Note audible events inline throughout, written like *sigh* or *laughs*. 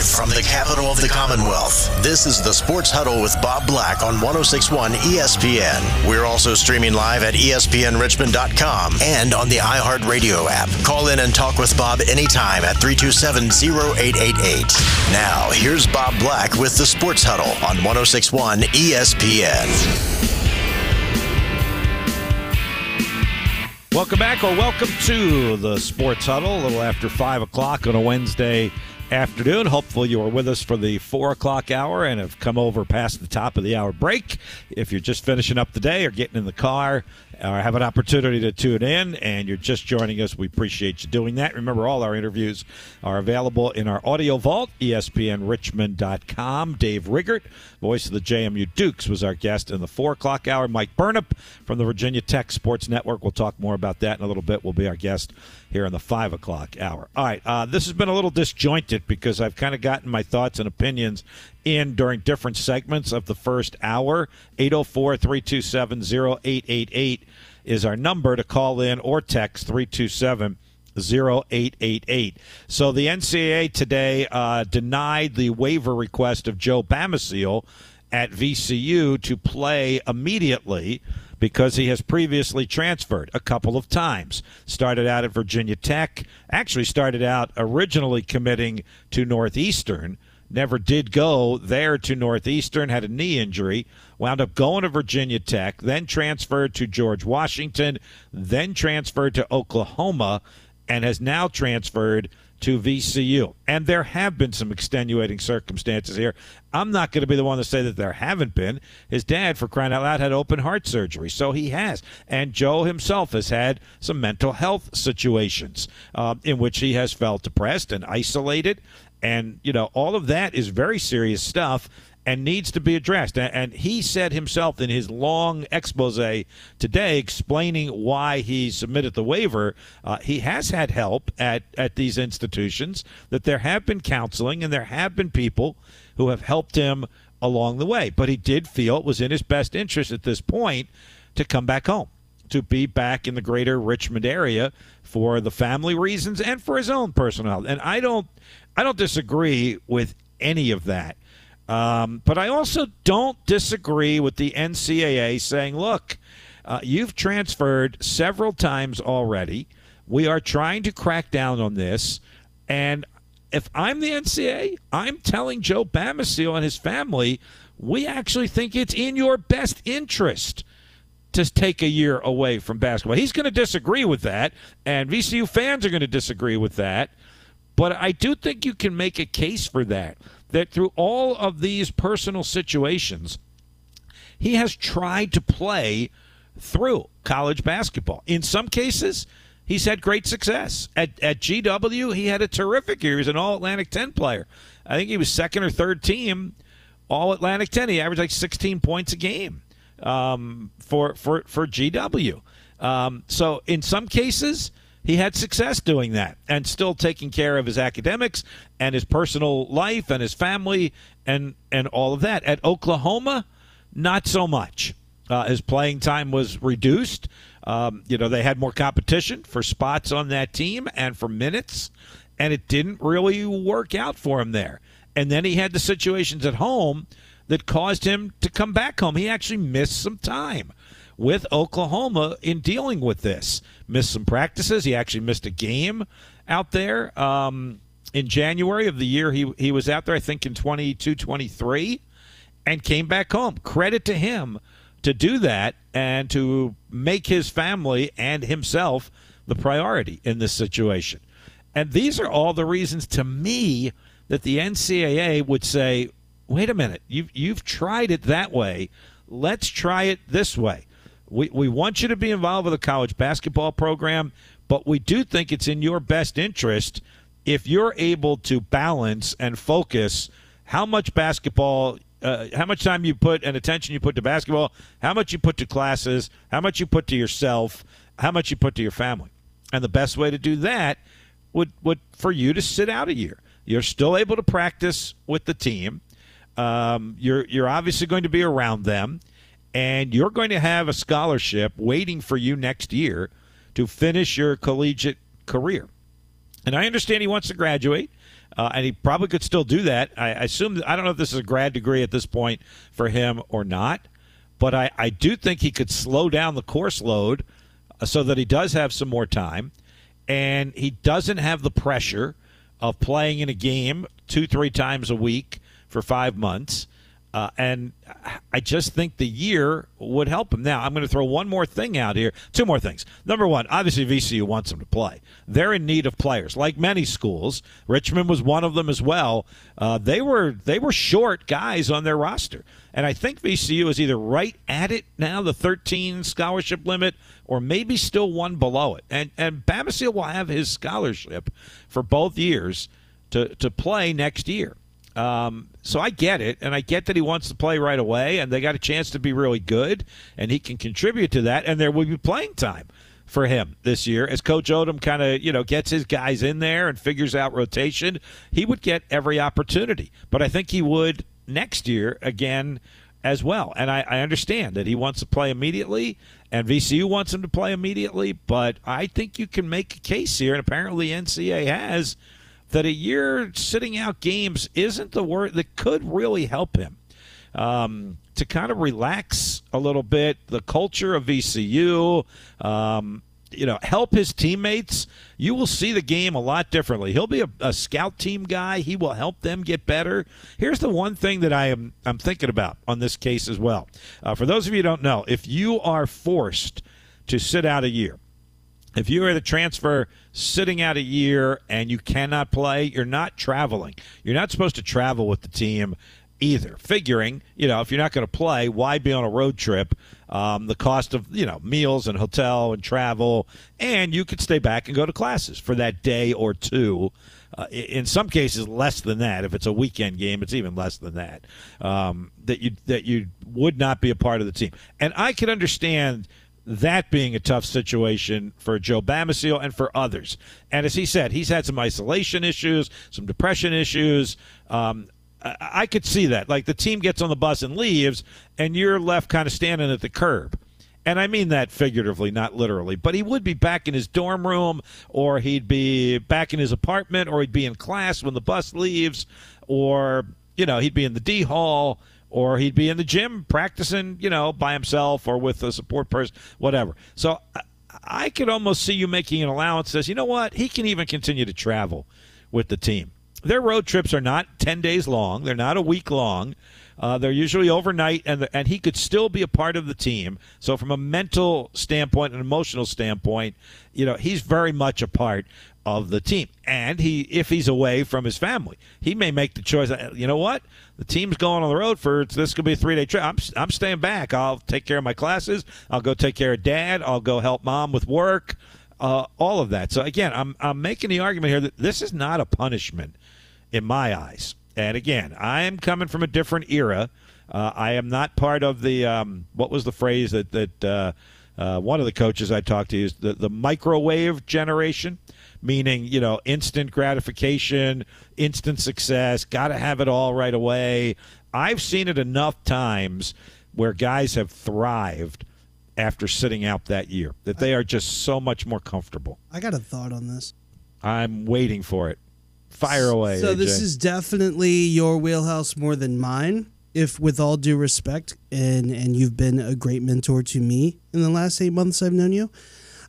Live from the capital of the Commonwealth, this is the Sports Huddle with Bob Black on 1061 ESPN. We're also streaming live at ESPNRichmond.com and on the iHeartRadio app. Call in and talk with Bob anytime at 327 0888. Now, here's Bob Black with the Sports Huddle on 1061 ESPN. Welcome back, or welcome to the Sports Huddle, a little after 5 o'clock on a Wednesday afternoon. Hopefully, you are with us for the 4 o'clock hour and have come over past the top of the hour break. If you're just finishing up the day or getting in the car, or have an opportunity to tune in and you're just joining us, we appreciate you doing that. Remember, all our interviews are available in our audio vault, espnrichmond.com. Dave Riggert, voice of the JMU Dukes, was our guest in the 4 o'clock hour. Mike Burnop from the Virginia Tech Sports Network. We'll talk more about that in a little bit. Will be our guest here in the 5 o'clock hour. All right, uh, this has been a little disjointed because I've kind of gotten my thoughts and opinions in during different segments of the first hour. 804 327 0888 is our number to call in or text 327 0888. So the NCAA today uh, denied the waiver request of Joe Bamisile at VCU to play immediately because he has previously transferred a couple of times. Started out at Virginia Tech, actually started out originally committing to Northeastern never did go there to Northeastern, had a knee injury, wound up going to Virginia Tech, then transferred to George Washington, then transferred to Oklahoma, and has now transferred to VCU. And there have been some extenuating circumstances here. I'm not going to be the one to say that there haven't been. His dad, for crying out loud, had open heart surgery, so he has. And Joe himself has had some mental health situations uh, in which he has felt depressed and isolated and, you know, all of that is very serious stuff and needs to be addressed. And he said himself in his long expose today explaining why he submitted the waiver, uh, he has had help at, at these institutions, that there have been counseling and there have been people who have helped him along the way. But he did feel it was in his best interest at this point to come back home, to be back in the greater Richmond area for the family reasons and for his own personal health. And I don't I don't disagree with any of that. Um, but I also don't disagree with the NCAA saying, look, uh, you've transferred several times already. We are trying to crack down on this. And if I'm the NCAA, I'm telling Joe Bamisile and his family, we actually think it's in your best interest to take a year away from basketball. He's going to disagree with that, and VCU fans are going to disagree with that. But I do think you can make a case for that, that through all of these personal situations, he has tried to play through college basketball. In some cases, he's had great success. At, at GW, he had a terrific year. He was an All Atlantic 10 player. I think he was second or third team All Atlantic 10. He averaged like 16 points a game um, for, for, for GW. Um, so in some cases, he had success doing that and still taking care of his academics and his personal life and his family and and all of that. At Oklahoma, not so much. Uh, his playing time was reduced. Um, you know, they had more competition for spots on that team and for minutes, and it didn't really work out for him there. And then he had the situations at home that caused him to come back home. He actually missed some time with Oklahoma in dealing with this. Missed some practices. He actually missed a game out there um, in January of the year he, he was out there, I think in 22 23, and came back home. Credit to him to do that and to make his family and himself the priority in this situation. And these are all the reasons to me that the NCAA would say, wait a minute, you've, you've tried it that way. Let's try it this way. We, we want you to be involved with a college basketball program, but we do think it's in your best interest if you're able to balance and focus how much basketball uh, how much time you put and attention you put to basketball, how much you put to classes, how much you put to yourself, how much you put to your family. And the best way to do that would would for you to sit out a year. You're still able to practice with the team. Um, you're you're obviously going to be around them and you're going to have a scholarship waiting for you next year to finish your collegiate career. And I understand he wants to graduate. uh, and he probably could still do that. I, I assume I don't know if this is a grad degree at this point for him or not, but I, I do think he could slow down the course load uh, so that he does have some more time, and he doesn't have the pressure of playing in a game two three times a week for five months. Uh, and I just think the year would help him. Now, I'm going to throw one more thing out here. Two more things. Number one, obviously VCU wants him to play. They're in need of players, like many schools. Richmond was one of them as well. Uh, they were they were short guys on their roster, and I think VCU is either right at it now, the 13 scholarship limit, or maybe still one below it. And and Bamisile will have his scholarship for both years to to play next year. Um, so I get it, and I get that he wants to play right away, and they got a chance to be really good, and he can contribute to that, and there will be playing time for him this year as Coach Odom kind of you know gets his guys in there and figures out rotation. He would get every opportunity, but I think he would next year again as well. And I, I understand that he wants to play immediately, and VCU wants him to play immediately, but I think you can make a case here, and apparently NCA has that a year sitting out games isn't the word that could really help him um, to kind of relax a little bit the culture of VCU. Um, you know, help his teammates. You will see the game a lot differently. He'll be a, a, scout team guy. He will help them get better. Here's the one thing that I am I'm thinking about on this case as well. Uh, for those of you who don't know, if you are forced to sit out a year, if you are the transfer sitting out a year and you cannot play, you're not traveling. You're not supposed to travel with the team either. Figuring, you know, if you're not going to play, why be on a road trip? Um, the cost of, you know, meals and hotel and travel, and you could stay back and go to classes for that day or two. Uh, in some cases, less than that. If it's a weekend game, it's even less than that. Um, that you that you would not be a part of the team, and I can understand that being a tough situation for Joe Bamisile and for others. And as he said, he's had some isolation issues, some depression issues. Um, I could see that. Like the team gets on the bus and leaves, and you're left kind of standing at the curb. And I mean that figuratively, not literally. But he would be back in his dorm room, or he'd be back in his apartment, or he'd be in class when the bus leaves, or, you know, he'd be in the D hall or he'd be in the gym practicing, you know, by himself or with a support person, whatever. So I could almost see you making an allowance as, you know what, he can even continue to travel with the team. Their road trips are not 10 days long, they're not a week long. Uh, they're usually overnight, and the, and he could still be a part of the team. So, from a mental standpoint, an emotional standpoint, you know, he's very much a part of the team. And he, if he's away from his family, he may make the choice. You know what? The team's going on the road for this. Could be a three day trip. I'm, I'm staying back. I'll take care of my classes. I'll go take care of dad. I'll go help mom with work. Uh, all of that. So again, I'm I'm making the argument here that this is not a punishment in my eyes. And again, I am coming from a different era. Uh, I am not part of the um, what was the phrase that that uh, uh one of the coaches I talked to used the, the microwave generation meaning you know instant gratification, instant success, got to have it all right away. I've seen it enough times where guys have thrived after sitting out that year that they are just so much more comfortable. I got a thought on this. I'm waiting for it. Fire away. So AJ. this is definitely your wheelhouse more than mine. If, with all due respect, and and you've been a great mentor to me in the last eight months I've known you,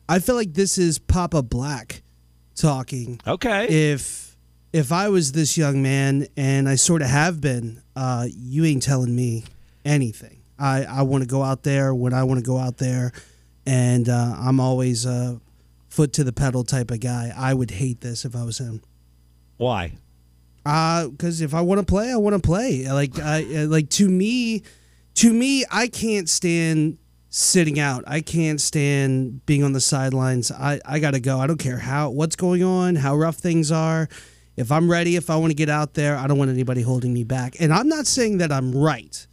I feel like this is Papa Black talking. Okay. If if I was this young man, and I sort of have been, uh, you ain't telling me anything. I I want to go out there when I want to go out there, and uh, I'm always a foot to the pedal type of guy. I would hate this if I was him. Why? Uh, because if I want to play, I want to play. Like I like to me, to me, I can't stand sitting out. I can't stand being on the sidelines. I, I got to go. I don't care how what's going on, how rough things are. If I'm ready, if I want to get out there, I don't want anybody holding me back. And I'm not saying that I'm right,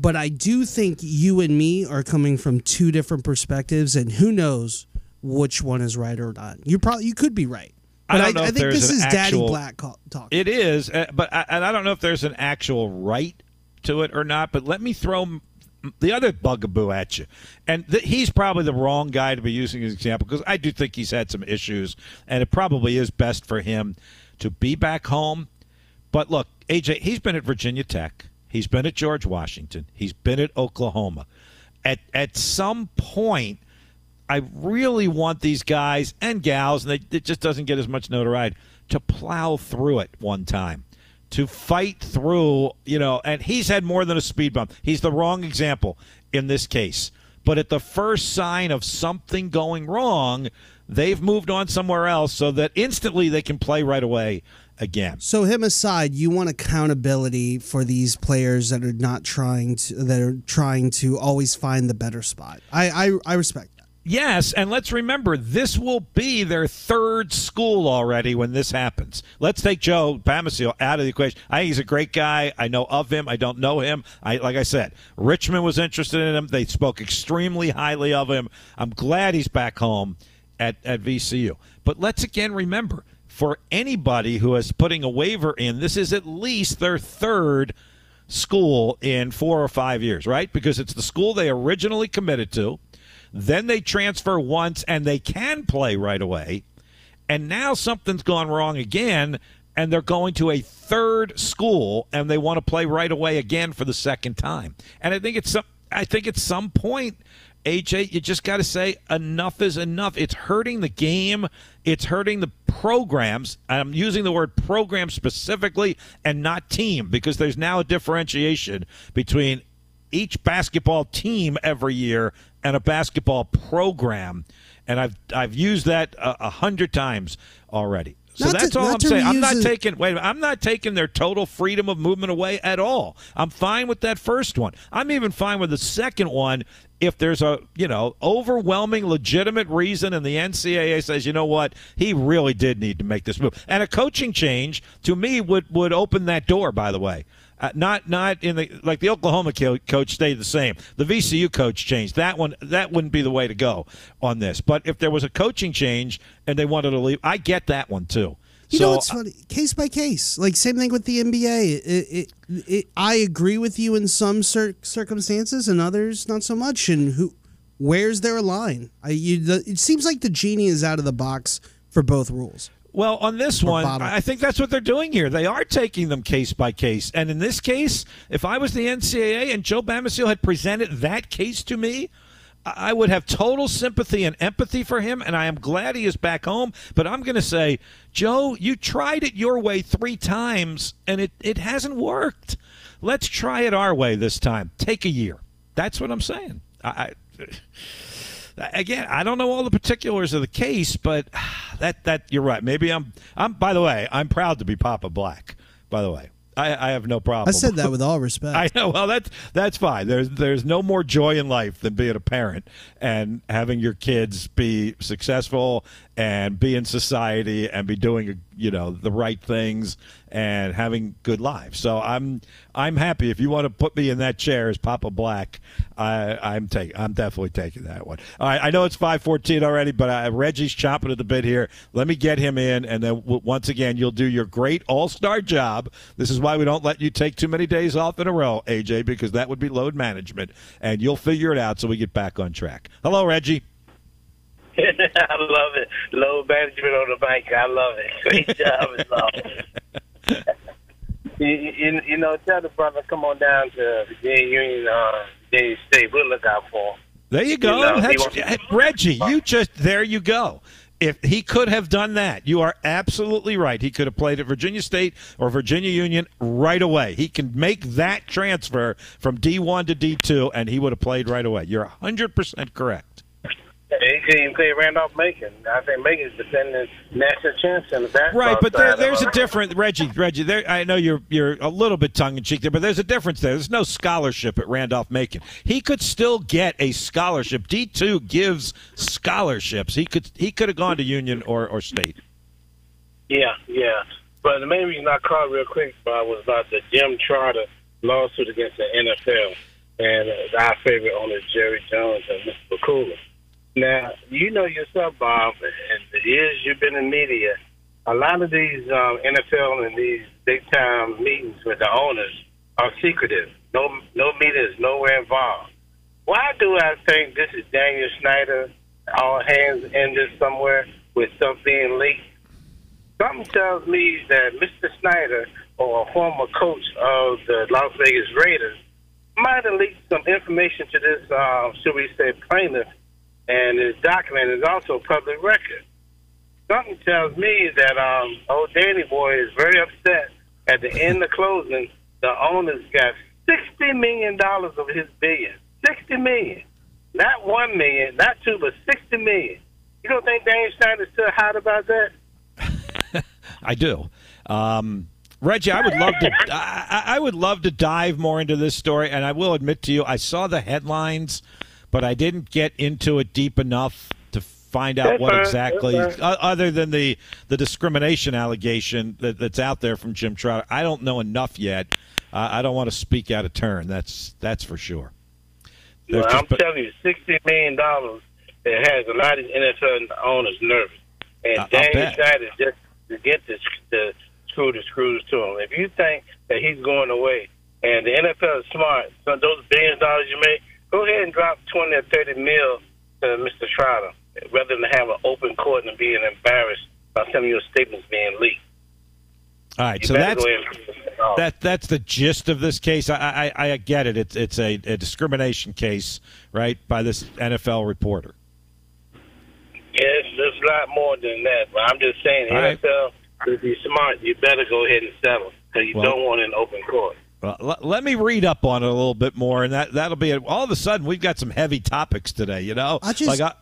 but I do think you and me are coming from two different perspectives, and who knows which one is right or not. You probably you could be right. But I, I, I think this is actual, Daddy Black talk. It is, uh, but I, and I don't know if there's an actual right to it or not. But let me throw the other bugaboo at you. And th- he's probably the wrong guy to be using an example because I do think he's had some issues, and it probably is best for him to be back home But look, AJ, he's been at Virginia Tech. He's been at George Washington. He's been at Oklahoma. At at some point, I really want these guys and gals, and they, it just doesn't get as much notoriety, to plow through it one time, to fight through, you know. And he's had more than a speed bump. He's the wrong example in this case. But at the first sign of something going wrong, they've moved on somewhere else so that instantly they can play right away again. So him aside, you want accountability for these players that are not trying to that are trying to always find the better spot. I I, I respect. Yes, and let's remember this will be their third school already when this happens. Let's take Joe Bamisile out of the equation. I think he's a great guy. I know of him. I don't know him. I like I said, Richmond was interested in him. They spoke extremely highly of him. I'm glad he's back home at, at VCU. But let's again remember for anybody who is putting a waiver in, this is at least their third school in four or five years, right? Because it's the school they originally committed to. Then they transfer once and they can play right away. And now something's gone wrong again and they're going to a third school and they want to play right away again for the second time. And I think it's some I think at some point AJ, you just got to say enough is enough. It's hurting the game. It's hurting the programs. I'm using the word program specifically and not team because there's now a differentiation between each basketball team every year and a basketball program. And I've I've used that a, hundred times already. So Not that's to- all I'm saying. I'm not it- taking wait. I'm not taking their total freedom of movement away at all. I'm fine with that first one. I'm even fine with the second one if there's a you know overwhelming legitimate reason and the NCAA says you know what he really did need to make this move and a coaching change to me would would open that door. By the way. Uh, not not in the like the Oklahoma co- coach stayed the same. The VCU coach changed. That one that wouldn't be the way to go on this. But if there was a coaching change and they wanted to leave, I get that one too. You so know what's funny? Case by case. Like same thing with the NBA. It, it, it, I agree with you in some cir- circumstances, and others not so much. And who, where's their line? I, you, the, it seems like the genie is out of the box for both rules. Well, on this one, bottle. I think that's what they're doing here. They are taking them case by case. And in this case, if I was the NCAA and Joe Bamisile had presented that case to me, I I would have total sympathy and empathy for him, and I am glad he is back home. But I'm going to say, Joe, you tried it your way three times, and it, it hasn't worked. Let's try it our way this time. Take a year. That's what I'm saying. I, I again, I don't know all the particulars of the case, but *sighs* that that you're right. Maybe I'm I'm. By the way, I'm proud to be Papa Black. By the way, I, I have no problem. I said that with all respect. *laughs* I know. Well, that's that's fine. There's there's no more joy in life than being a parent and having your kids be successful and be in society and be doing you know the right things and having good lives. So I'm I'm happy if you want to put me in that chair as Papa Black. I I'm taking I'm definitely taking that one. All right, I know it's 5:14 already, but uh, Reggie's chomping at the bit here. Let me get him in, and then w- once again you'll do your great all-star job. This is why we don't let you take too many days off in a row, AJ, because that would be load management, and you'll figure it out so we get back on track. Hello, Reggie. *laughs* I love it. Low management on the mic. I love it. Great job as always. *laughs* you, you, you know, tell the brother come on down to Virginia Union, uh, Virginia State. We'll look out for him. There you go. You know, That's, Reggie, you just there you go. If he could have done that, you are absolutely right. He could have played at Virginia State or Virginia Union right away. He can make that transfer from D1 to D2 and he would have played right away. You're 100% correct. He could even play Randolph Macon. I think Macon's defending national champs in the basketball Right, but there, there's a different Reggie. Reggie, there, I know you're you're a little bit tongue in cheek there, but there's a difference there. There's no scholarship at Randolph Macon. He could still get a scholarship. D two gives scholarships. He could he could have gone to Union or, or State. Yeah, yeah. But the main reason I called real quick Bob, was about the Jim Trotter lawsuit against the NFL and uh, our favorite owner Jerry Jones and Mr. Pegula. Now, you know yourself, Bob, and the years you've been in media, a lot of these um, NFL and these big time meetings with the owners are secretive. No, no media is nowhere involved. Why do I think this is Daniel Snyder, all hands in this somewhere with stuff being leaked? Something tells me that Mr. Snyder or a former coach of the Las Vegas Raiders might have leaked some information to this, uh, should we say, plaintiff, and his document is also public record. Something tells me that um, old Danny Boy is very upset. At the end of closing, the owners got sixty million dollars of his billion. Sixty million, not one million, not two, but sixty million. You don't think Daniel Snyder's still hot about that? *laughs* I do. Um, Reggie, I would love to. *laughs* I, I would love to dive more into this story, and I will admit to you, I saw the headlines, but I didn't get into it deep enough to find out That's what exactly, other than the the discrimination allegation that, that's out there from Jim Trotter. I don't know enough yet. Uh, I don't want to speak out of turn. That's that's for sure. There's Well, just I'm telling you, sixty million dollars that has a lot of NFL owners nervous, and I- I'll Snyder just to get the, the screw the screws to him. If you think that he's going away, and the NFL is smart, so those billion dollars you make, go ahead and drop twenty or thirty mil to Mr. Trotter, rather than have an open court and being embarrassed by some of your statements being leaked. all right. You So that's go ahead and figure it out. that that's the gist of this case. I I, I get it. It's it's a, a discrimination case, right, by this NFL reporter. Yes, there's a lot more than that. But I'm just saying, All right. NFL, if you're smart, you better go ahead and settle because you Well- don't want an open court. Well, l- let me read up on it a little bit more, and that that'll be it. All of a sudden, we've got some heavy topics today. You know, I just- like I,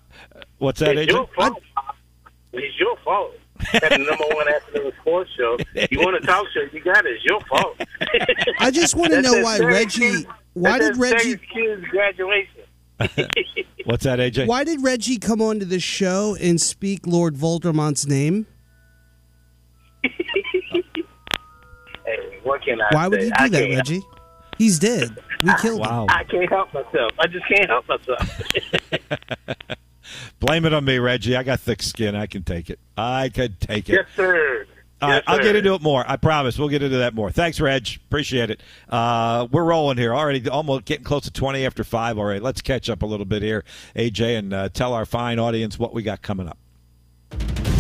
what's that? It's your Agent? fault. It's your fault. That's the number one afternoon sports show. You want to talk show, you got it. It's your fault. I just want to know why Reggie. kid- Why did Reggie? third kid's graduation? *laughs* What's that, AJ? Why did Reggie come onto the show and speak Lord Voldemort's name? What can I Why would say? you I do that, can't- Reggie? He's dead. We killed him. Wow. I can't help myself. I just can't help myself. *laughs* Blame it on me, Reggie. I got thick skin. I can take it. I can take it. yes, sir. All right, Yes, I'll sir. get into it more. I promise. We'll get into that more. Thanks, Reg. Appreciate it. Uh, we're rolling here already. Almost getting close to twenty after five. All right, let's catch up a little bit here, AJ, and uh, tell our fine audience what we got coming up.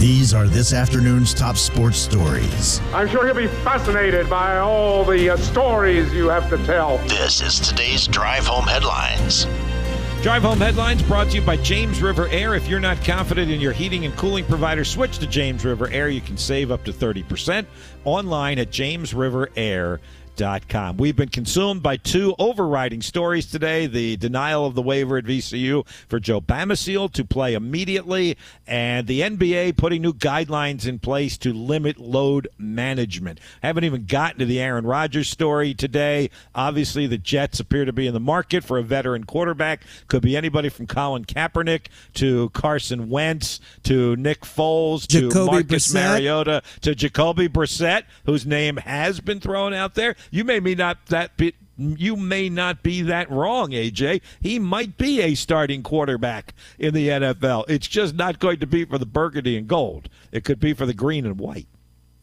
These are this afternoon's top sports stories. I'm sure he'll be fascinated by all the uh, stories you have to tell. This is today's Drive Home Headlines. Drive Home Headlines brought to you by James River Air. If you're not confident in your heating and cooling provider, switch to James River Air. You can save up to 30% online at jamesriverair.com. We've been consumed by two overriding stories today the denial of the waiver at VCU for Joe Bamisile to play immediately, and the NBA putting new guidelines in place to limit load management. I Haven't even gotten to the Aaron Rodgers story today. Obviously, the Jets appear to be in the market for a veteran quarterback. Could be anybody from Colin Kaepernick to Carson Wentz to Nick Foles to Jacoby Marcus Brissett. Mariota to Jacoby Brissett, whose name has been thrown out there. You may be not that be, you may not be that wrong, AJ. He might be a starting quarterback in the NFL. It's just not going to be for the burgundy and gold. It could be for the green and white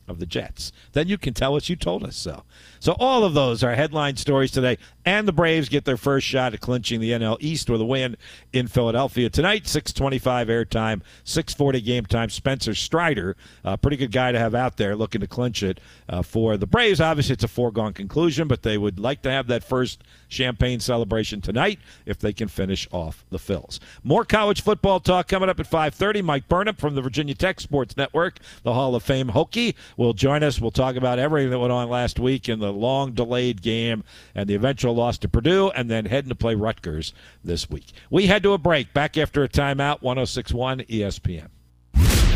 of the Jets. Then you can tell us you told us so. So all of those are headline stories today. And the Braves get their first shot at clinching the NL East with a win in Philadelphia tonight. 625 airtime, 640 game time. Spencer Strider, a pretty good guy to have out there looking to clinch it uh, for the Braves. Obviously, it's a foregone conclusion, but they would like to have that first champagne celebration tonight if they can finish off the Phils. More college football talk coming up at 5:30. Mike Burnop from the Virginia Tech Sports Network, the Hall of Fame Hokie, will join us. We'll talk about everything that went on last week in the long delayed game and the eventual loss to Purdue, and then heading to play Rutgers this week. We head to a break. Back after a timeout. 106.1 ESPN.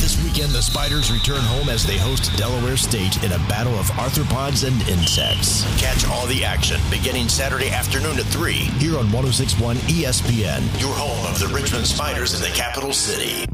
This weekend, the Spiders return home as they host Delaware State in a battle of arthropods and insects. Catch all the action beginning Saturday afternoon at 3 here on 1061 ESPN, your home of the Richmond Spiders in the capital city.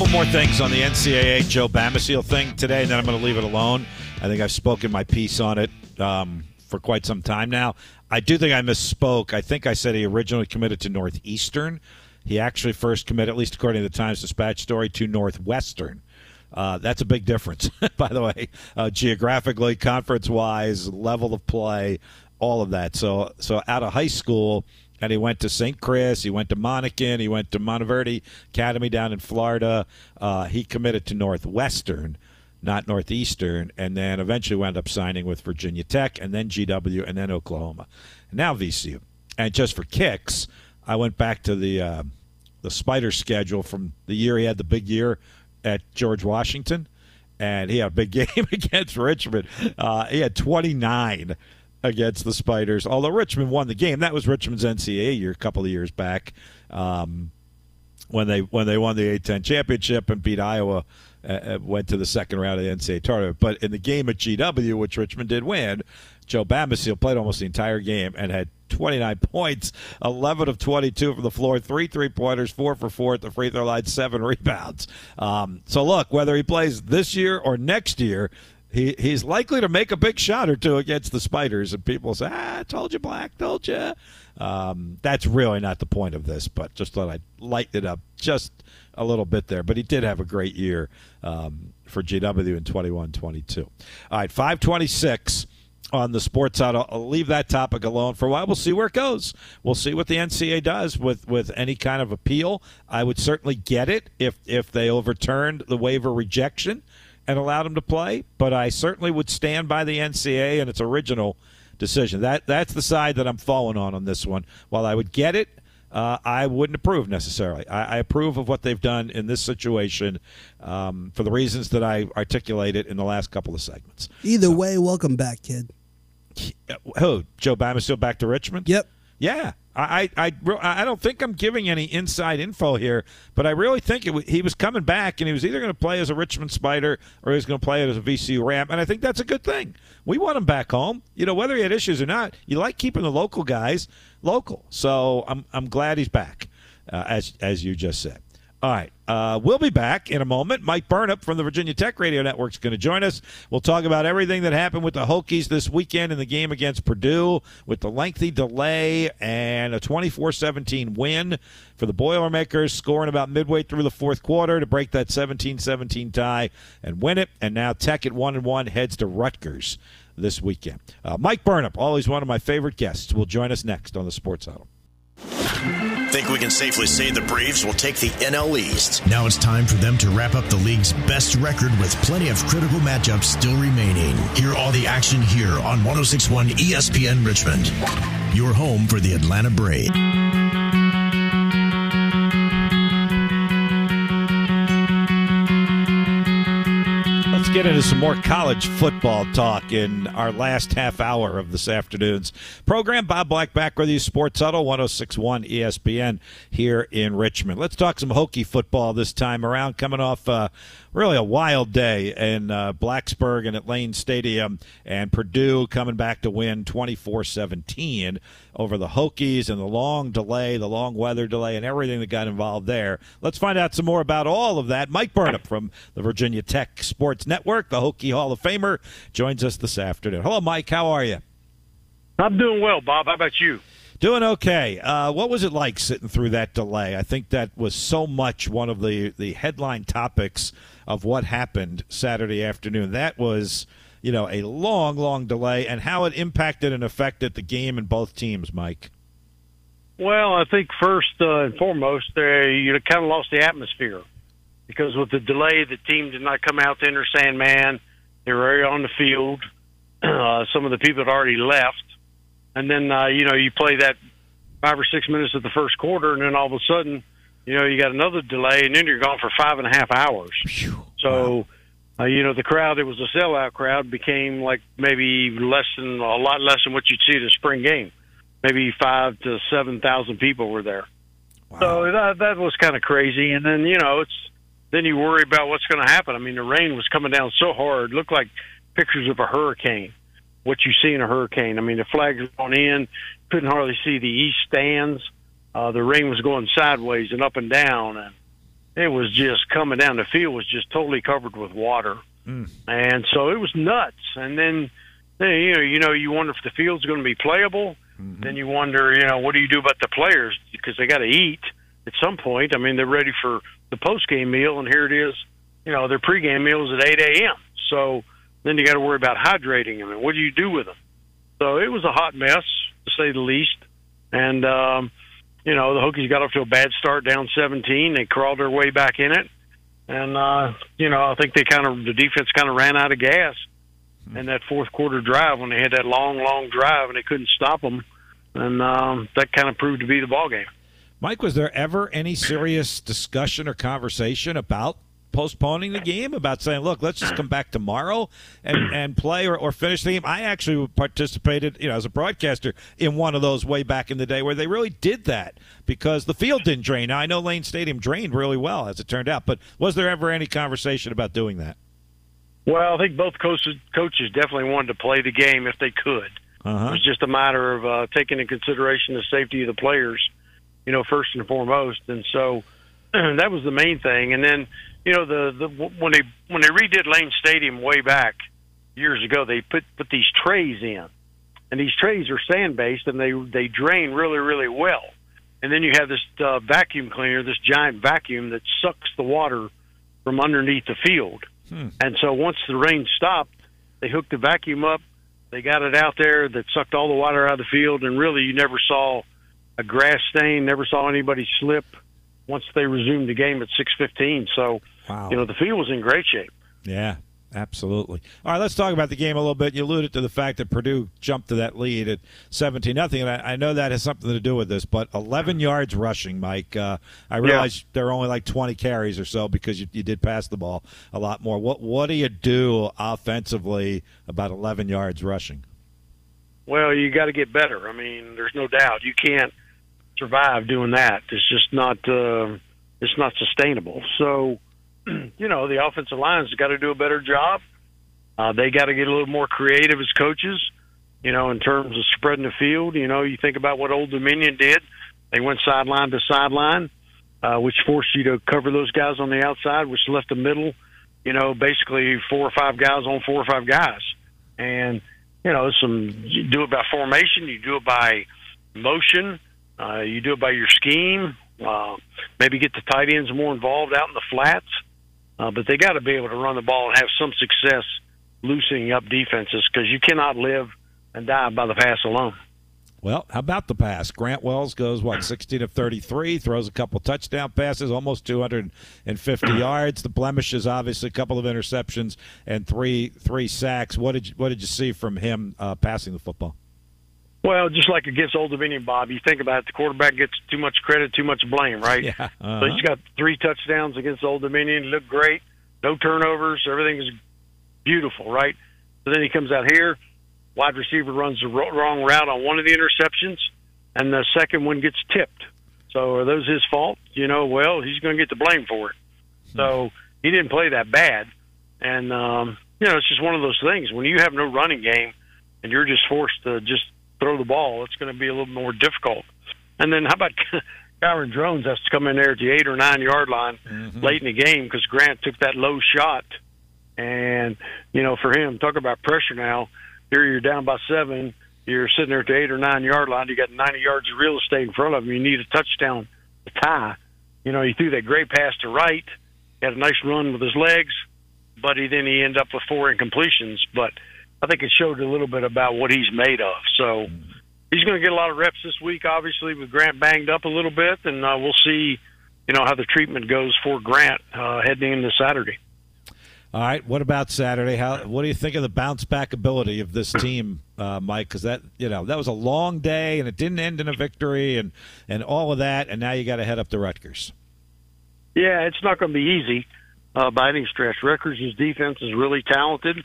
Couple more things on the NCAA Joe Bamisile thing today, and then I'm going to leave it alone. I think I've spoken my piece on it um, for quite some time now. I do think I misspoke. I think I said he originally committed to Northeastern. He actually first committed, at least according to the Times Dispatch story, to Northwestern. Uh, that's a big difference, *laughs* by the way, uh, geographically, conference-wise, level of play, all of that. So, so out of high school, and he went to St. Chris, he went to Monacan, he went to Montverde Academy down in Florida. Uh, he committed to Northwestern, not Northeastern, and then eventually wound up signing with Virginia Tech, and then GW, and then Oklahoma, and now VCU. And just for kicks, I went back to the uh, the Spider schedule from the year he had the big year at George Washington, and he had a big *laughs* game *laughs* against Richmond. Uh, he had 29 against the Spiders. Although Richmond won the game, that was Richmond's NCAA year a couple of years back um, when they when they won the A10 championship and beat Iowa. Uh, uh went to the second round of the NCAA tournament, but in the game at GW, which Richmond did win, Joe Bamisile played almost the entire game and had 29 *laughs* points, 11 of 22 from the floor, three three pointers, four for four at the free throw line, seven *laughs* rebounds. Um, so look, whether he plays this year or next year, he he's likely to make a big shot or two against the Spiders, and people say, "Ah, told you, Black, told you." Um, that's really not the point of this, but just thought I'd lighten it up just a little bit there. But he did have a great year um, for GW in 21-22. All right, 526 on the sports side. I'll, I'll, leave that topic alone for a while. We'll see where it goes. We'll see what the NCAA does with, with any kind of appeal. I would certainly get it if if they overturned the waiver rejection and allowed him to play. But I certainly would stand by the NCAA and its original decision. That that's the side that I'm falling on on this one. While I would get it, uh, I wouldn't approve necessarily. I, I, approve of what they've done in this situation um, for the reasons that I articulated in the last couple of segments. Either so, way, welcome back, kid. Who? Joe Bamisile back to Richmond? Yep. Yeah. I, I, I don't think I'm giving any inside info here, but I really think it, he was coming back and he was either going to play as a Richmond Spider or he was going to play as a VCU Ram, and I think that's a good thing. We want him back home. You know, whether he had issues or not, you like keeping the local guys local. So I'm, I'm glad he's back, uh, as, as you just said. All right. Uh, we'll be back in a moment. Mike Burnop from the Virginia Tech Radio Network is going to join us. We'll talk about everything that happened with the Hokies this weekend in the game against Purdue with the lengthy delay and a 24 17 win for the Boilermakers, scoring about midway through the fourth quarter to break that 17 17 tie and win it. And now Tech at 1 and 1 heads to Rutgers this weekend. Uh, Mike Burnop, always one of my favorite guests, will join us next on the Sports Huddle. Think we can safely say the Braves will take the NL East. Now it's time for them to wrap up the league's best record with plenty of critical matchups still remaining. Hear all the action here on 1061 ESPN Richmond, your home for the Atlanta Braves. Get into some more college football talk in our last half hour of this afternoon's program. Bob Black back with you, Sports Huddle, 1061 ESPN here in Richmond. Let's talk some Hokie football this time around, coming off uh, really a wild day in uh, Blacksburg and at Lane Stadium, and Purdue coming back to win 24 17 over the Hokies and the long delay, the long weather delay, and everything that got involved there. Let's find out some more about all of that. Mike Burnop from the Virginia Tech Sports Network, the Hokie Hall of Famer, joins us this afternoon. Hello, Mike. How are you? I'm doing well, Bob. How about you? Doing okay. Uh, what was it like sitting through that delay? I think that was so much one of the, the headline topics of what happened Saturday afternoon. That was, you know, a long, long delay and how it impacted and affected the game in both teams, Mike. Well, I think first uh, and foremost, they you kind of lost the atmosphere because with the delay, the team did not come out to enter Sandman. They were already on the field. *clears throat* Uh, some of the people had already left, and then uh, you know you play that five or six minutes of the first quarter, and then all of a sudden you know, you got another delay, and then you're gone for five and a half hours. So, wow. uh, you know, the crowd, it was a sellout crowd, became like maybe less than a lot less than what you'd see at a spring game. Maybe five to seven thousand people were there. Wow. So that that was kind of crazy. And then you know, it's then you worry about what's going to happen. I mean, the rain was coming down so hard, it looked like pictures of a hurricane. What you see in a hurricane. I mean, the flags on in, couldn't hardly see the east stands uh, the ring was going sideways and up and down, and it was just coming down. The field was just totally covered with water, mm. and so it was nuts. And then, then you know, you know, you wonder if the field's going to be playable. Mm-hmm. Then you wonder, you know, what do you do about the players because they got to eat at some point. I mean, they're ready for the post game meal, and here it is. You know, their pregame meal is at 8 a.m. So then you got to worry about hydrating them, and what do you do with them? So it was a hot mess, to say the least. And um, you know, the Hokies got off to a bad start, down 17. They crawled their way back in it, and uh, you know, I think they kind of the defense kind of ran out of gas in that fourth quarter drive when they had that long, long drive and they couldn't stop them, and um, that kind of proved to be the ball game. Mike, was there ever any serious discussion or conversation about postponing the game about saying, look, let's just come back tomorrow and, and play or, or finish the game. I actually participated, you know, as a broadcaster in one of those way back in the day where they really did that because the field didn't drain. Now, I know Lane Stadium drained really well, as it turned out, but was there ever any conversation about doing that? Well, I think both coaches, coaches definitely wanted to play the game if they could. Uh-huh. It was just a matter of uh, taking into consideration the safety of the players, you know, first and foremost. And so *clears throat* that was the main thing. And then you know the the when they when they redid Lane Stadium way back years ago, they put put these trays in, and these trays are sand based and they they drain really really well. And then you have this uh, vacuum cleaner, this giant vacuum that sucks the water from underneath the field. Hmm. And so once the rain stopped, they hooked the vacuum up. They got it out there that sucked all the water out of the field, and really you never saw a grass stain, never saw anybody slip once they resumed the game at 6:15. So, wow. you know, the field was in great shape. Yeah, absolutely. All right, let's talk about the game a little bit. You alluded to the fact that Purdue jumped to that lead at 17 nothing, and I, I, know that has something to do with this. But 11 yards rushing, Mike. Uh, I realize yeah. there are only like 20 carries or so because you, you did pass the ball a lot more. What what do you do offensively about 11 yards rushing? Well, you got to get better. I mean, there's no doubt you can't survive doing that. It's just not uh, it's not sustainable. So, *clears throat* you know, the offensive line's got to do a better job. Uh, they got to get a little more creative as coaches. You know, in terms of spreading the field. You know, you think about what Old Dominion did. They went sideline to sideline, uh, which forced you to cover those guys on the outside, which left the middle. You know, basically four or five guys on four or five guys, and you know, some you do it by formation, you do it by motion uh, you do it by your scheme. Uh, maybe get the tight ends more involved out in the flats. Uh, but they got to be able to run the ball and have some success loosening up defenses because you cannot live and die by the pass alone. Well, how about the pass? Grant Wells goes what 16 of 33, throws a couple touchdown passes, almost 250 *clears throat* yards. The blemish is obviously a couple of interceptions and three three sacks. What did you, what did you see from him uh, passing the football? Well, just like against Old Dominion, Bob, you think about it, the quarterback gets too much credit, too much blame, right? Yeah. Uh-huh. So he's got three touchdowns against Old Dominion, looked great, no turnovers, everything is beautiful, right? So then he comes out here, wide receiver runs the wrong route on one of the interceptions, and the second one gets tipped. So are those his fault? You know, well, he's going to get the blame for it. So he didn't play that bad, and um, you know, it's just one of those things when you have no running game and you're just forced to just throw the ball. It's going to be a little more difficult. And then how about *laughs* Kyron Drones has to come in there at the eight or nine yard line mm-hmm. late in the game because Grant took that low shot. And, you know, for him, talk about pressure now. Here you're down by seven. You're sitting there at the eight or nine yard line. You got 90 yards of real estate in front of you. You need a touchdown to tie. You know, he threw that great pass to right. He had a nice run with his legs, but he then he ended up with four incompletions. But I think it showed a little bit about what he's made of. So he's going to get a lot of reps this week, obviously, with Grant banged up a little bit, and uh, we'll see, you know, how the treatment goes for Grant uh, heading into Saturday. All right. What about Saturday? How? What do you think of the bounce back ability of this team, uh, Mike? Because that you know that was a long day and it didn't end in a victory and and all of that, and now you got to head up to Rutgers. Yeah, it's not going to be easy uh, by any stretch. Rutgers' defense is really talented.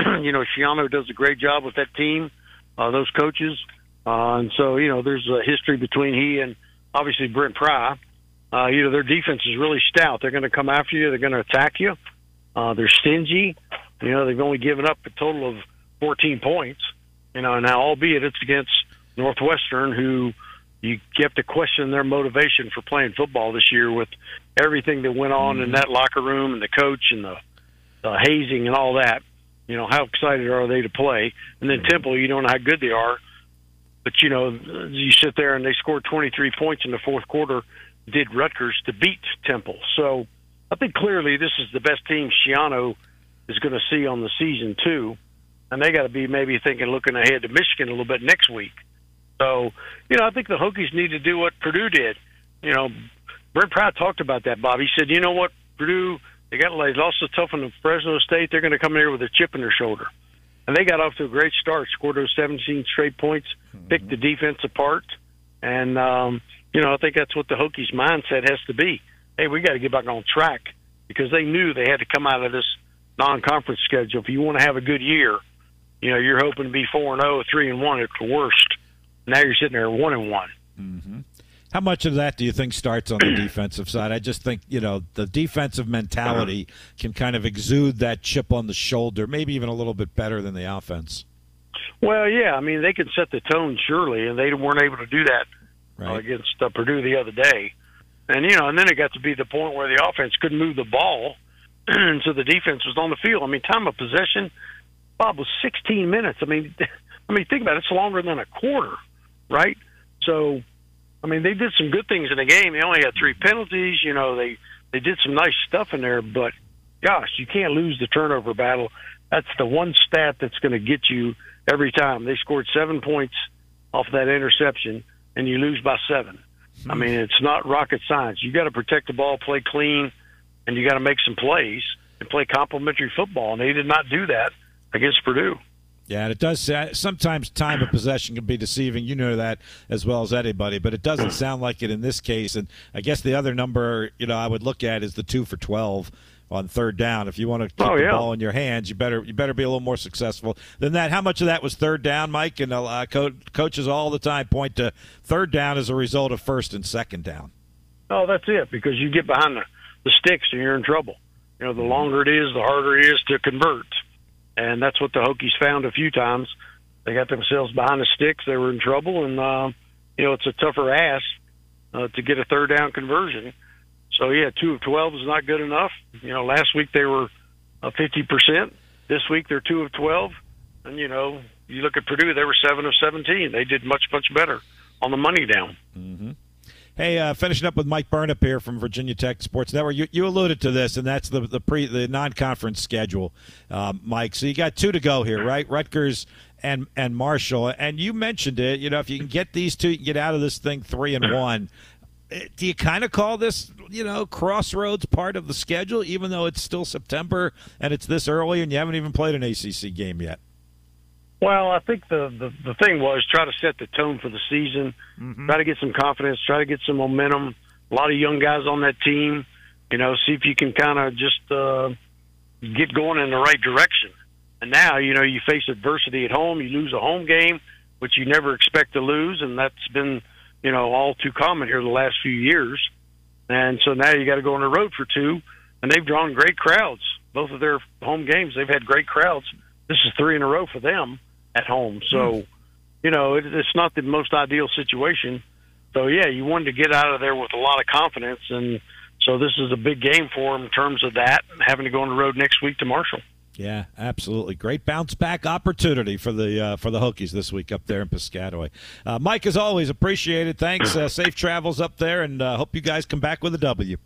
*clears throat* you know, Schiano does a great job with that team, uh, those coaches. Uh, and so, you know, there's a history between he and obviously Brent Pry. Uh, you know, their defense is really stout. They're going to come after you. They're going to attack you. Uh, they're stingy. You know, they've only given up a total of 14 points. You know, now albeit it's against Northwestern, who you have to question their motivation for playing football this year with everything that went on mm-hmm. in that locker room and the coach and the, the hazing and all that. You know, how excited are they to play? And then mm-hmm. Temple, you don't know how good they are, but you know, you sit there and they scored 23 points in the fourth quarter, did Rutgers to beat Temple. So I think clearly this is the best team Schiano is going to see on the season too, and they got to be maybe thinking looking ahead to Michigan a little bit next week. So, you know, I think the Hokies need to do what Purdue did. You know, Brent Pry talked about that, Bob. He said, you know what, Purdue, they got they lost a tough one to Fresno State. They're going to come in here with a chip in their shoulder. And they got off to a great start, scored those 17 straight points, picked the defense apart. And, um, you know, I think that's what the Hokies' mindset has to be. Hey, we got to get back on track because they knew they had to come out of this non-conference schedule. If you want to have a good year, you know, you're hoping to be four and zero, three and one at the worst. Now you're sitting there one and one. Mm-hmm. How much of that do you think starts on the *coughs* defensive side? I just think you know the defensive mentality can kind of exude that chip on the shoulder, maybe even a little bit better than the offense. Well, yeah, I mean they can set the tone surely, and they weren't able to do that right. uh, against uh, Purdue the other day. And you know, and then it got to be the point where the offense couldn't move the ball, *clears throat* and so the defense was on the field. I mean, time of possession, Bob was 16 minutes. I mean, *laughs* I mean, think about it; it's longer than a quarter, right? So, I mean, they did some good things in the game. They only had three penalties. You know, they they did some nice stuff in there, but gosh, you can't lose the turnover battle. That's the one stat that's going to get you every time. They scored seven points off that interception, and you lose by seven. I mean, it's not rocket science. You got to protect the ball, play clean, and you got to make some plays and play complementary football. And they did not do that against Purdue. Yeah, and it does. Sometimes time of possession can be deceiving. You know that as well as anybody, but it doesn't sound like it in this case. And I guess the other number, you know, I would look at is the two for twelve on third down. If you want to keep oh, the yeah. ball in your hands, you better you better be a little more successful than that. How much of that was third down, Mike? And uh, co- coaches all the time point to third down as a result of first and second down. Oh, that's it. Because you get behind the, the sticks and you're in trouble. You know, the longer it is, the harder it is to convert, and that's what the Hokies found a few times. They got themselves behind the sticks. They were in trouble, and uh, you know it's a tougher ask uh, to get a third down conversion. So yeah, two of twelve is not good enough. You know, last week they were fifty percent. This week they're two of twelve, and you know, you look at Purdue, they were seven of seventeen. They did much much better on the money down. Mm-hmm. Hey, uh, finishing up with Mike Burnop here from Virginia Tech Sports Network. You, you alluded to this, and that's the the pre the non conference schedule, um, Mike. So you got two to go here, right? Rutgers and and Marshall, and you mentioned it. You know, if you can get these two, you can get out of this thing three and one do you kind of call this, you know, crossroads part of the schedule, even though it's still September and it's this early and you haven't even played an ACC game yet? Well, I think the, the, the thing was try to set the tone for the season, mm-hmm. try to get some confidence, try to get some momentum. A lot of young guys on that team, you know, see if you can kind of just uh, get going in the right direction. And now, you know, you face adversity at home, you lose a home game, which you never expect to lose, and that's been – you know, all too common here the last few years. And so now you got to go on the road for two, and they've drawn great crowds. Both of their home games, they've had great crowds. This is three in a row for them at home. So, mm. you know, it, it's not the most ideal situation. So, yeah, you wanted to get out of there with a lot of confidence, and so this is a big game for them in terms of that, having to go on the road next week to Marshall. Yeah, absolutely. Great bounce back opportunity for the uh, for the Hokies this week up there in Piscataway. Uh, Mike, as always, appreciate it. Thanks. Uh, safe travels up there, and uh, hope you guys come back with a W.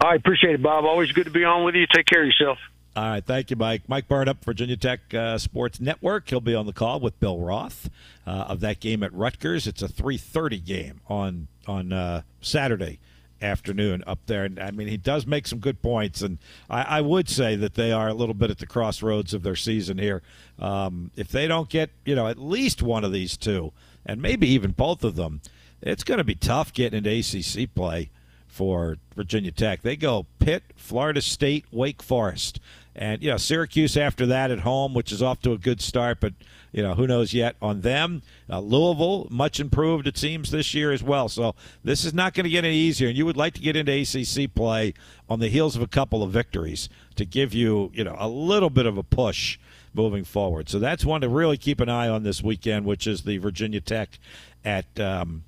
I appreciate it, Bob. Always good to be on with you. Take care of yourself. All right, thank you, Mike. Mike Burnop, Virginia Tech uh, Sports Network. He'll be on the call with Bill Roth uh, of that game at Rutgers. It's a 3:30 game on on uh, Saturday afternoon up there. And I mean, he does make some good points, and I, I would say that they are a little bit at the crossroads of their season here. Um, if they don't get, you know, at least one of these two, and maybe even both of them, it's going to be tough getting into ACC play for Virginia Tech. They go Pitt, Florida State, Wake Forest. And, you know, Syracuse after that at home, which is off to a good start, but, you know, who knows yet on them. Uh, Louisville, much improved, it seems, this year as well. So this is not going to get any easier. And you would like to get into ACC play on the heels of a couple of victories to give you, you know, a little bit of a push moving forward. So that's one to really keep an eye on this weekend, which is the Virginia Tech at. Um,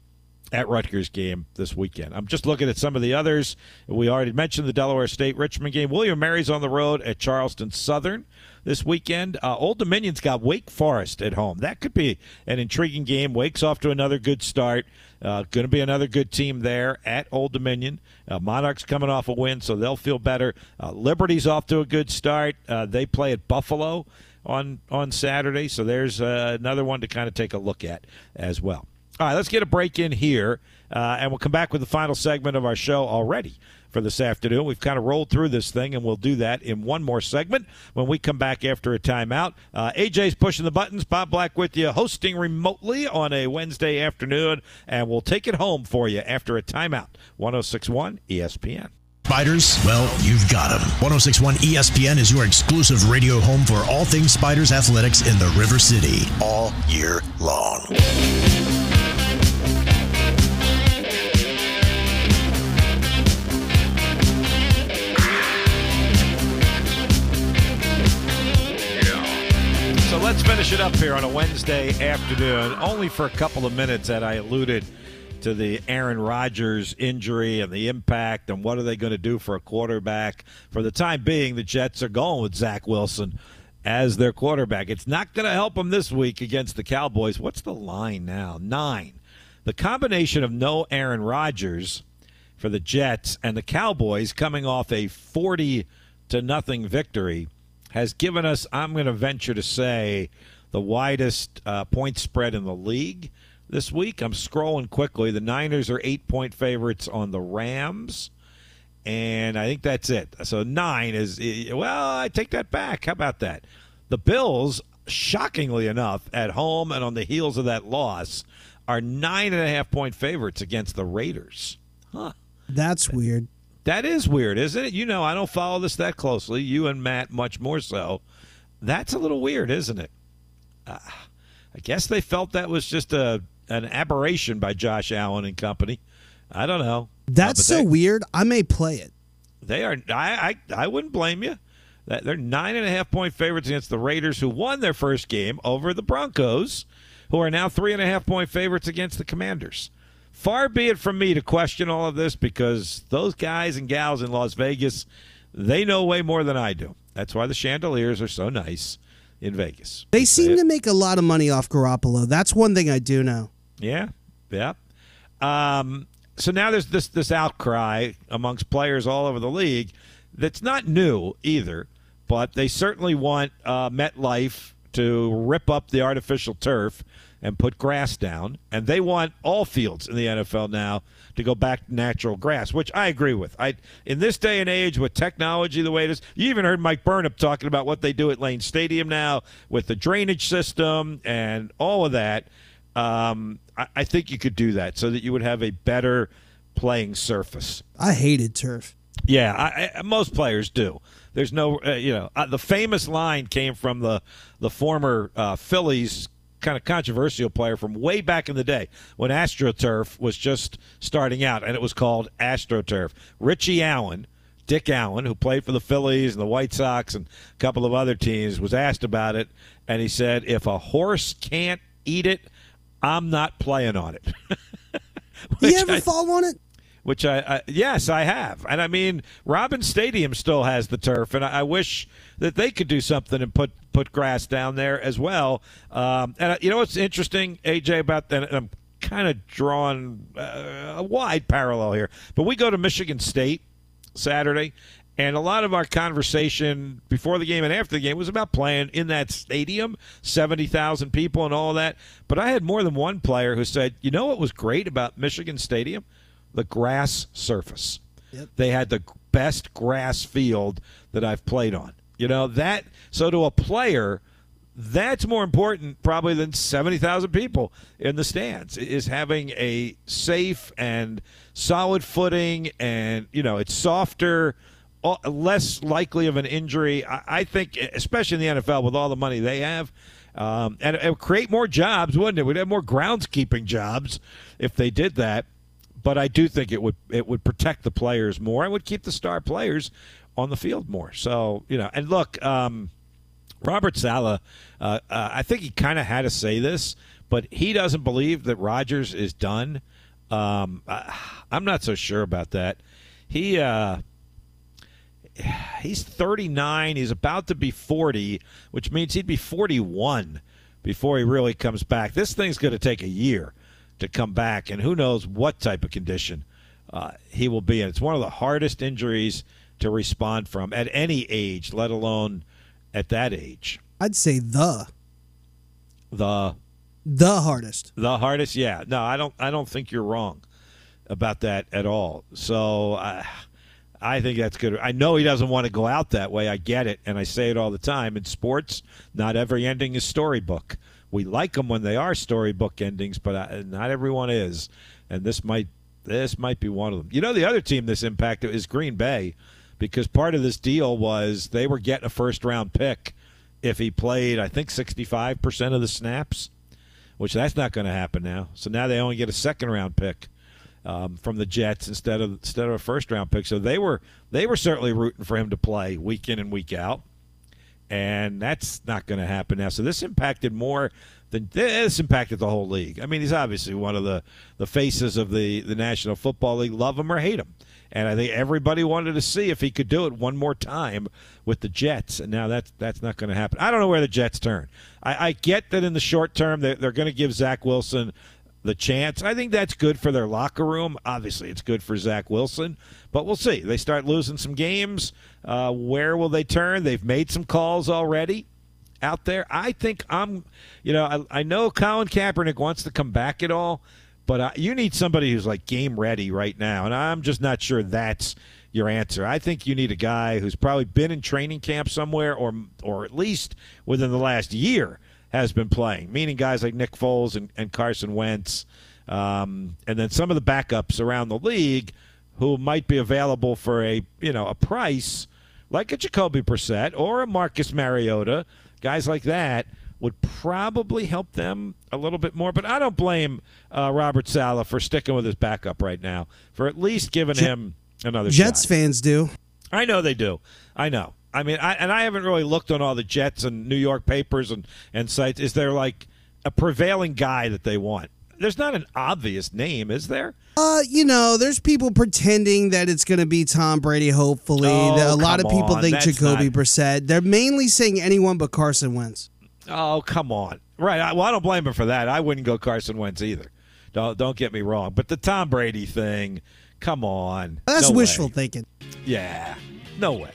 at Rutgers game this weekend. I'm just looking at some of the others. We already mentioned the Delaware State Richmond game. William Mary's on the road at Charleston Southern this weekend. Uh, Old Dominion's got Wake Forest at home. That could be an intriguing game. Wake's off to another good start. Uh, going to be another good team there at Old Dominion. Uh, Monarchs coming off a win, so they'll feel better. Uh, Liberty's off to a good start. Uh, they play at Buffalo on on Saturday, so there's uh, another one to kind of take a look at as well. All right, let's get a break in here, uh, and we'll come back with the final segment of our show already for this afternoon. We've kind of rolled through this thing, and we'll do that in one more segment when we come back after a timeout. Uh, AJ's pushing the buttons. Bob Black with you, hosting remotely on a Wednesday afternoon, and we'll take it home for you after a timeout. 1061 ESPN. Spiders? Well, you've got them. 1061 ESPN is your exclusive radio home for all things Spiders athletics in the River City all year long. Let's finish it up here on a Wednesday afternoon, only for a couple of minutes that I alluded to the Aaron Rodgers injury and the impact and what are they going to do for a quarterback. For the time being, the Jets are going with Zach Wilson as their quarterback. It's not going to help them this week against the Cowboys. What's the line now? Nine. The combination of no Aaron Rodgers for the Jets and the Cowboys coming off a 40 to nothing victory has given us, I'm going to venture to say, the widest uh, point spread in the league this week. I'm scrolling quickly. The Niners are eight point favorites on the Rams. And I think that's it. So nine is, well, I take that back. How about that? The Bills, shockingly enough, at home and on the heels of that loss, are nine and a half point favorites against the Raiders. Huh. That's weird. That is weird, isn't it? You know, I don't follow this that closely. You and Matt, much more so. That's a little weird, isn't it? Uh, I guess they felt that was just a an aberration by Josh Allen and company. I don't know. That's Uh, so they, weird. I may play it. They are. I, I I wouldn't blame you. That they're nine and a half point favorites against the Raiders, who won their first game over the Broncos, who are now three and a half point favorites against the Commanders. Far be it from me to question all of this because those guys and gals in Las Vegas, they know way more than I do. That's why the chandeliers are so nice in Vegas. They seem to make a lot of money off Garoppolo. That's one thing I do know. Yeah, yeah. Um, so now there's this this outcry amongst players all over the league that's not new either, but they certainly want uh, MetLife to rip up the artificial turf and put grass down, and they want all fields in the NFL now to go back to natural grass, which I agree with. I in this day and age with technology the way it is, you even heard Mike Burnop talking about what they do at Lane Stadium now with the drainage system and all of that. Um, I, I think you could do that so that you would have a better playing surface. I hated turf. Yeah, I, I, most players do. There's no, uh, you know, uh, the famous line came from the the former uh, Phillies kind of controversial player from way back in the day when AstroTurf was just starting out, and it was called AstroTurf. Richie Allen, Dick Allen, who played for the Phillies and the White Sox and a couple of other teams, was asked about it, and he said, "If a horse can't eat it, I'm not playing on it." *laughs* you ever I, fall on it? Which I, I, yes, I have, and I mean, Robins Stadium still has the turf, and I, I wish that they could do something and put put grass down there as well. Um, and uh, you know what's interesting, AJ, about that? I'm kind of drawing uh, a wide parallel here, but we go to Michigan State Saturday, and a lot of our conversation before the game and after the game was about playing in that stadium, 70,000 people and all that. But I had more than one player who said, you know what was great about Michigan Stadium? The grass surface. Yep. They had the best grass field that I've played on. You know, that, so to a player, that's more important probably than 70,000 people in the stands is having a safe and solid footing and you know it's softer less likely of an injury i think especially in the nfl with all the money they have um, and it would create more jobs wouldn't it we'd have more groundskeeping jobs if they did that but i do think it would it would protect the players more and would keep the star players on the field more so you know and look um, Robert Saleh, uh, uh, I think he kind of had to say this, but he doesn't believe that Rodgers is done. Um, I, am not so sure about that. He uh, he's 39. He's about to be 40, which means he'd be 41 before he really comes back. This thing's going to take a year to come back, and who knows what type of condition uh, he will be in. It's one of the hardest injuries to respond from at any age, let alone – at that age. I'd say the. The The hardest. The hardest, yeah. No, I don't. I don't think you're wrong about that at all. So I, I think that's good. I know he doesn't want to go out that way. I get it, and I say it all the time. In sports, not every ending is storybook. We like them when they are storybook endings, but I, not everyone is. And this might this might be one of them. You know, the other team this impacted is Green Bay, because part of this deal was they were getting a first round pick if he played. I think sixty five percent of the snaps which that's not going to happen now. So now they only get a second round pick um, from the Jets instead of instead of a first round pick. So they were they were certainly rooting for him to play week in and week out, and that's not going to happen now. So this impacted more than this impacted the whole league. I mean, he's obviously one of the the faces of the the National Football League. Love him or hate him. And I think everybody wanted to see if he could do it one more time with the Jets. And now that's that's not going to happen. I don't know where the Jets turn. I, I get that in the short term they're, they're going to give Zach Wilson the chance. I think that's good for their locker room. Obviously, it's good for Zach Wilson, but we'll see. They start losing some games. Uh, where will they turn? They've made some calls already out there. I think I'm, you know, I, I know Colin Kaepernick wants to come back at all, but uh, you need somebody who's like game ready right now, and I'm just not sure that's your answer. I think you need a guy who's probably been in training camp somewhere, or or at least within the last year has been playing. Meaning guys like Nick Foles and, and Carson Wentz, um, and then some of the backups around the league who might be available for a you know a price like a Jacoby Brissett or a Marcus Mariota, guys like that would probably help them a little bit more. But I don't blame uh, Robert Saleh for sticking with his backup right now, for at least giving Jet, him another Jets shot. fans do. I know they do. I know. I mean, I, and I haven't really looked on all the Jets and New York papers and, and sites. Is there like a prevailing guy that they want? There's not an obvious name, is there? Uh, you know, there's people pretending that it's going to be Tom Brady. Hopefully, Oh, a lot of people on. think That's Jacoby not- Brissett. They're mainly saying anyone but Carson Wentz. Oh, come on. Right. I, well, I don't blame him for that. I wouldn't go Carson Wentz either. Don't don't get me wrong. But the Tom Brady thing, come on. That's No wishful way. thinking. Yeah. No way.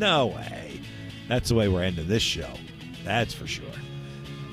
No way. That's the way we're ending this show. That's for sure.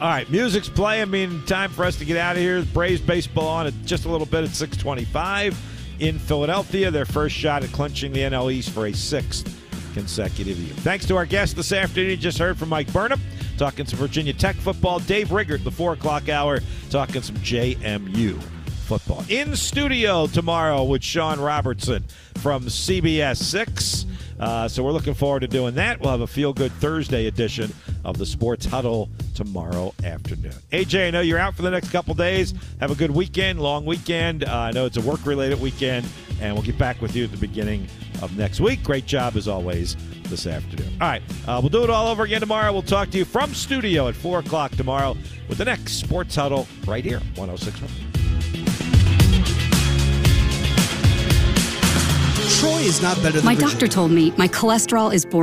All right, music's playing. I mean, time for us to get out of here. Braves baseball on at just a little bit at 625 in Philadelphia. Their first shot at clinching the NL East for a sixth consecutive year. Thanks to our guest this afternoon. You just heard from Mike Burnop talking some Virginia Tech football. Dave Riggert, the 4 o'clock hour, talking some JMU football. In studio tomorrow with Sean Robertson from CBS 6. Uh, so we're looking forward to doing that. We'll have a feel good Thursday edition of the Sports Huddle tomorrow afternoon. AJ, I know you're out for the next couple days. Have a good weekend, long weekend. Uh, I know it's a work related weekend, and we'll get back with you at the beginning of next week. Great job as always this afternoon. All right, uh, we'll do it all over again tomorrow. We'll talk to you from studio at 4 o'clock tomorrow with the next Sports Huddle right here, 1061. Troy is not better than My Virginia. doctor told me my cholesterol is borderline.